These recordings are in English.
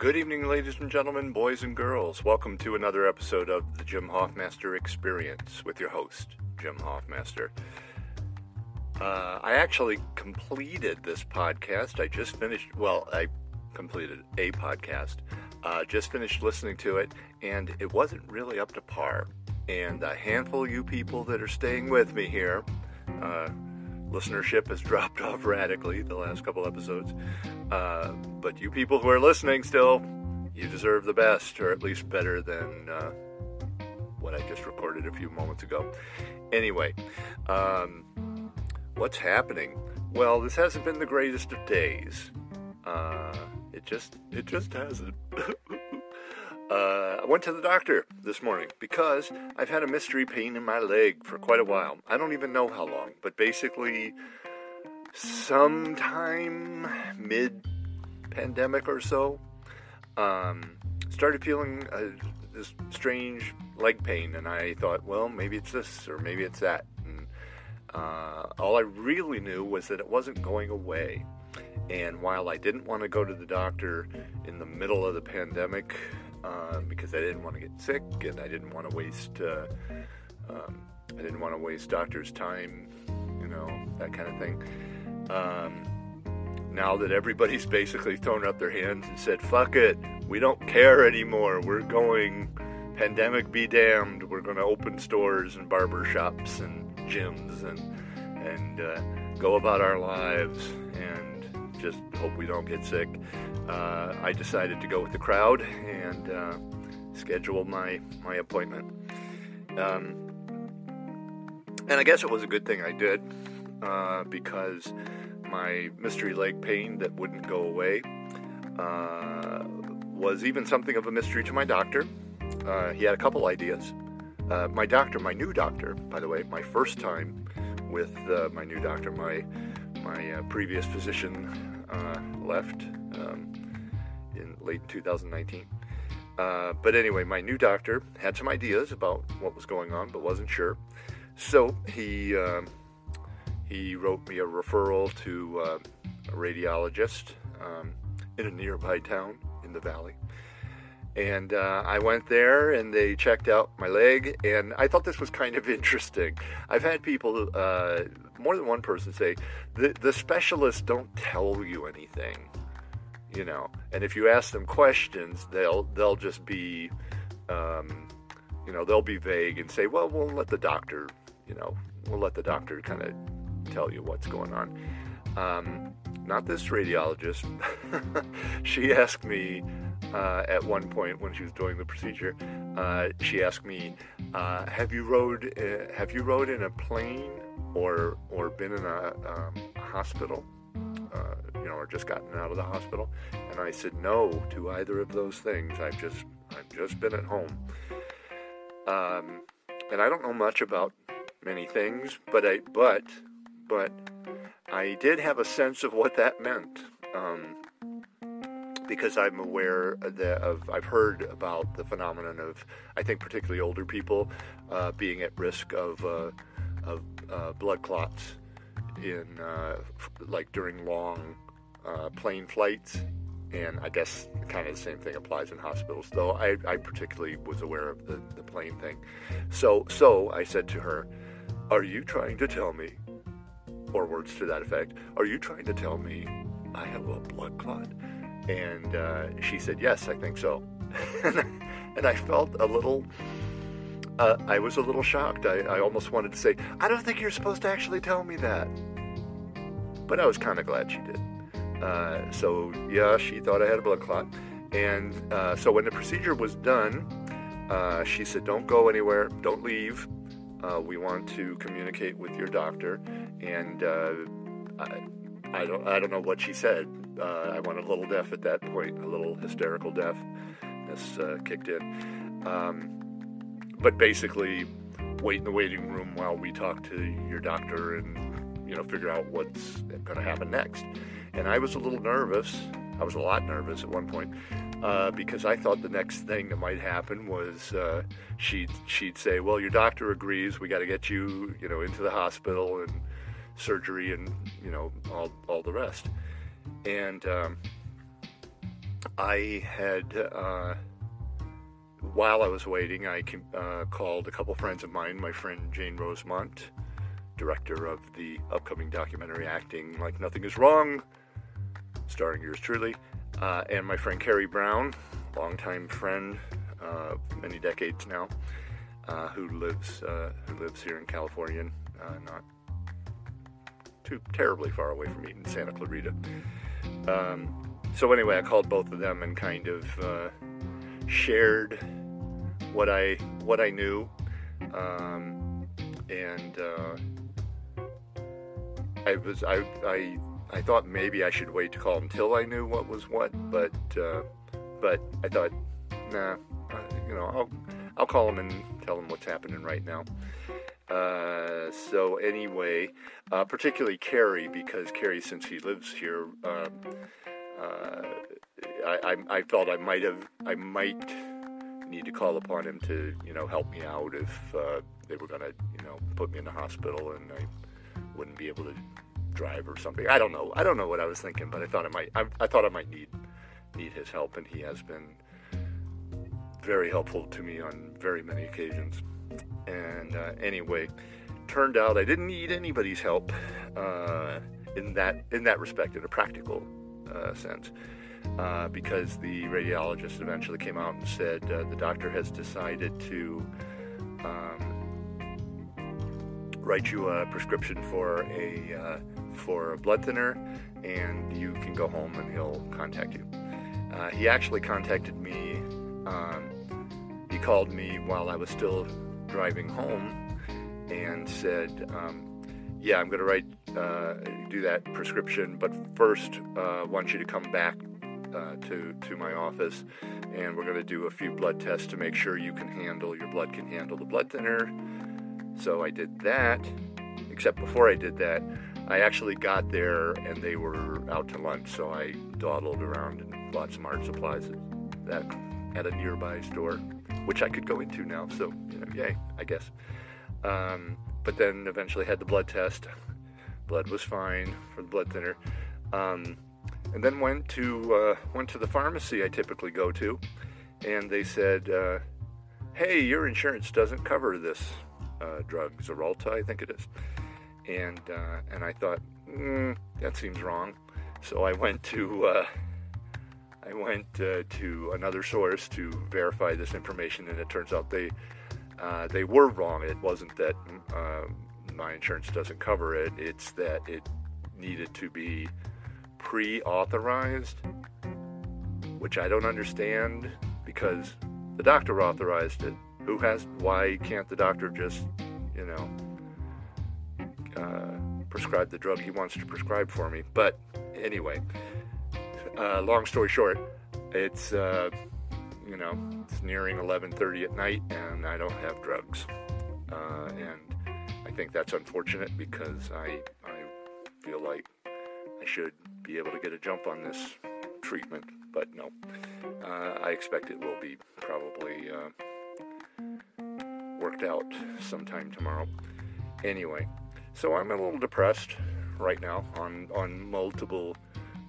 Good evening, ladies and gentlemen, boys and girls. Welcome to another episode of the Jim Hoffmaster Experience with your host, Jim Hoffmaster. Uh, I actually completed this podcast. I just finished, well, I completed a podcast. Uh, just finished listening to it, and it wasn't really up to par. And a handful of you people that are staying with me here, uh, listenership has dropped off radically the last couple episodes. Uh, but you people who are listening still, you deserve the best, or at least better than uh, what I just recorded a few moments ago. Anyway, um, what's happening? Well, this hasn't been the greatest of days. Uh, it just, it just hasn't. Uh, I went to the doctor this morning because I've had a mystery pain in my leg for quite a while. I don't even know how long, but basically, sometime mid pandemic or so, um, started feeling this strange leg pain, and I thought, well, maybe it's this or maybe it's that. And uh, all I really knew was that it wasn't going away. And while I didn't want to go to the doctor in the middle of the pandemic, um, because I didn't want to get sick and I didn't want to waste uh, um, I didn't want to waste doctors' time, you know, that kind of thing. Um, now that everybody's basically thrown up their hands and said, "Fuck it, we don't care anymore. We're going pandemic be damned. We're going to open stores and barber shops and gyms and and uh, go about our lives and just hope we don't get sick." uh, I decided to go with the crowd and uh, schedule my my appointment. Um, and I guess it was a good thing I did uh, because my mystery leg pain that wouldn't go away uh, was even something of a mystery to my doctor. Uh, he had a couple ideas. Uh, my doctor, my new doctor, by the way, my first time with my new doctor, my my previous physician left. Um, in late 2019. Uh, but anyway, my new doctor had some ideas about what was going on, but wasn't sure. So he uh, he wrote me a referral to uh, a radiologist um, in a nearby town in the valley. And uh, I went there and they checked out my leg, and I thought this was kind of interesting. I've had people, uh, more than one person, say the, the specialists don't tell you anything you know. And if you ask them questions, they'll they'll just be, um, you know, they'll be vague and say, well, we'll let the doctor, you know, we'll let the doctor kind of tell you what's going on. Um, not this radiologist. she asked me uh, at one point when she was doing the procedure. Uh, she asked me, uh, "Have you rode? Uh, have you rode in a plane or or been in a um, hospital?" uh, you know, or just gotten out of the hospital. And I said no to either of those things. I've just, I've just been at home. Um, and I don't know much about many things, but I, but, but I did have a sense of what that meant. Um, because I'm aware that of, I've heard about the phenomenon of, I think particularly older people uh, being at risk of, uh, of uh, blood clots in uh, like during long uh, plane flights, and I guess kind of the same thing applies in hospitals. Though I, I particularly was aware of the, the plane thing. So so I said to her, "Are you trying to tell me?" Or words to that effect. Are you trying to tell me I have a blood clot? And uh, she said, Yes, I think so. and I felt a little uh, I was a little shocked. I, I almost wanted to say, I don't think you're supposed to actually tell me that. But I was kind of glad she did. Uh, so, yeah, she thought I had a blood clot. And uh, so when the procedure was done, uh, she said, Don't go anywhere, don't leave. Uh, we want to communicate with your doctor. And uh, I, I, don't, I don't know what she said. I went a little deaf at that point, a little hysterical deaf. This kicked in. Um, but basically wait in the waiting room while we talk to your doctor and you know figure out what's going to happen next. And I was a little nervous. I was a lot nervous at one point uh, because I thought the next thing that might happen was uh, she'd she'd say, "Well, your doctor agrees. We got to get you you know into the hospital and surgery and you know all all the rest." And um, I had, uh, while I was waiting, I uh, called a couple friends of mine. My friend Jane Rosemont, director of the upcoming documentary Acting Like Nothing Is Wrong, starring yours truly, uh, and my friend Carrie Brown, longtime friend, uh, many decades now, uh, who lives uh, who lives here in California, uh, not too terribly far away from me in Santa Clarita. Um, so anyway, I called both of them and kind of shared what I what I knew, um, and I was I, I I thought maybe I should wait to call until I knew what was what, but uh, but I thought, nah, uh, you know, I'll I'll call him and tell him what's happening right now. Uh, so anyway, uh, particularly Carrie, because Carrie, since he lives here, um, uh, I, I, I felt I might have I might need to call upon him to you know help me out if uh, they were gonna you know put me in the hospital and I wouldn't be able to drive or something. I don't know. I don't know what I was thinking, but I thought I might. I, I thought I might need need his help, and he has been very helpful to me on very many occasions. And uh, anyway, turned out I didn't need anybody's help uh, in that in that respect, in a practical uh, sense. Uh, because the radiologist eventually came out and said uh, the doctor has decided to um, write you a prescription for a uh, for a blood thinner, and you can go home and he'll contact you. Uh, he actually contacted me. Um, he called me while I was still driving home and said, um, "Yeah, I'm going to write uh, do that prescription, but first, uh, I want you to come back uh, to to my office, and we're going to do a few blood tests to make sure you can handle your blood can handle the blood thinner." So I did that. Except before I did that, I actually got there and they were out to lunch, so I dawdled around and bought some art supplies at, that, at a nearby store, which I could go into now. So, you know, yay, I guess. Um, but then eventually had the blood test. Blood was fine for the blood thinner. Um, and then went to uh, went to the pharmacy I typically go to, and they said, uh, "Hey, your insurance doesn't cover this uh, drug, Xarelto, I think it is." and uh, and I thought mm, that seems wrong. So I went to uh, I went uh, to another source to verify this information, and it turns out they they were wrong. It wasn't that my insurance doesn't cover it; it's that it needed to be pre-authorized, which I don't understand because the doctor authorized it. Who has? Why can't the doctor just, you know, uh, prescribe the drug he wants to prescribe for me. But anyway, uh, long story short, it's uh, you know it's nearing 11:30 at night, and I don't have drugs, uh, and I think that's unfortunate because I I feel like I should be able to get a jump on this treatment, but no, uh, I expect it will be probably worked out sometime tomorrow. Anyway, so I'm a little depressed right now on, on multiple,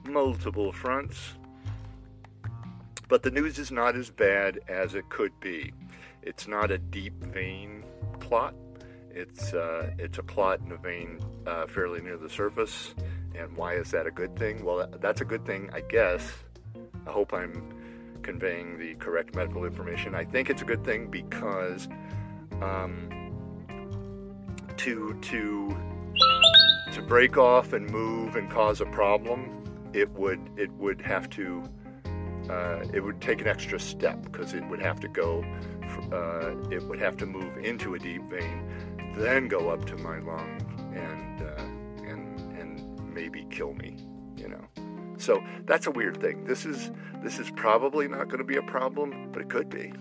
multiple fronts. But the news is not as bad as it could be. It's not a deep vein clot. It's uh, it's a clot in a vein uh, fairly near the surface. And why is that a good thing? Well, that's a good thing, I guess. I hope I'm conveying the correct medical information. I think it's a good thing because um, to to to break off and move and cause a problem, it would it would have to uh, it would take an extra step because it would have to go uh, it would have to move into a deep vein, then go up to my lung and uh, maybe kill me, you know. So that's a weird thing. This is this is probably not going to be a problem, but it could be.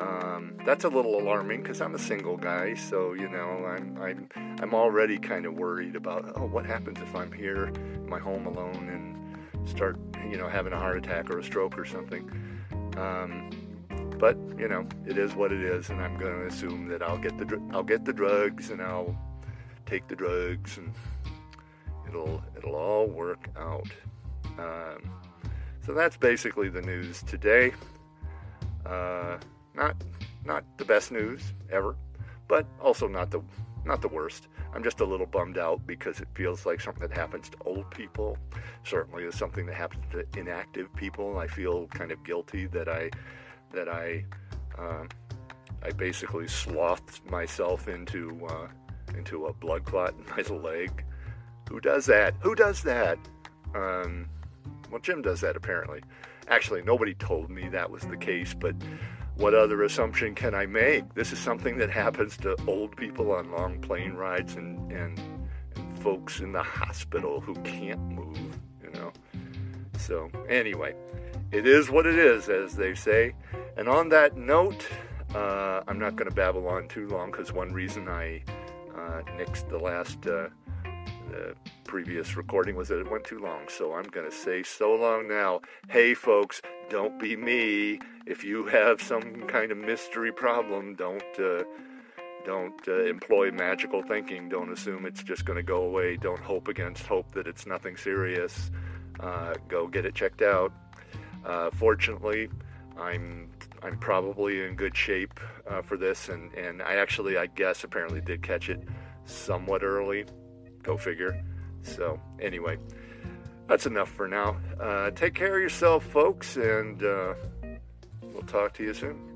Um, that's a little alarming because I'm a single guy, so you know I'm I'm I'm already kind of worried about oh what happens if I'm here in my home alone and start you know having a heart attack or a stroke or something. Um, but you know it is what it is, and I'm going to assume that I'll get the I'll get the drugs and I'll take the drugs and it'll it'll all work out. Um, so that's basically the news today. Uh, not not the best news ever, but also not the not the worst. I'm just a little bummed out because it feels like something that happens to old people. Certainly is something that happens to inactive people. I feel kind of guilty that I that I uh, I basically slothed myself into uh, into a blood clot in my leg. Who does that? Who does that? Um, well, Jim does that apparently. Actually, nobody told me that was the case, but what other assumption can I make? This is something that happens to old people on long plane rides and, and, and folks in the hospital who can't move, you know. So, anyway, it is what it is, as they say. And on that note, uh, I'm not going to babble on too long because one reason I uh, nixed the last uh, the previous recording was that it went too long. So I'm going to say so long now. Hey, folks, don't be me. If you have some kind of mystery problem, don't. Uh, don't uh, employ magical thinking. Don't assume it's just going to go away. Don't hope against hope that it's nothing serious. Uh, go get it checked out. Uh, fortunately, I'm I'm probably in good shape uh, for this, and, and I actually, I guess, apparently did catch it somewhat early. Go figure. So, anyway, that's enough for now. Uh, take care of yourself, folks, and uh, we'll talk to you soon.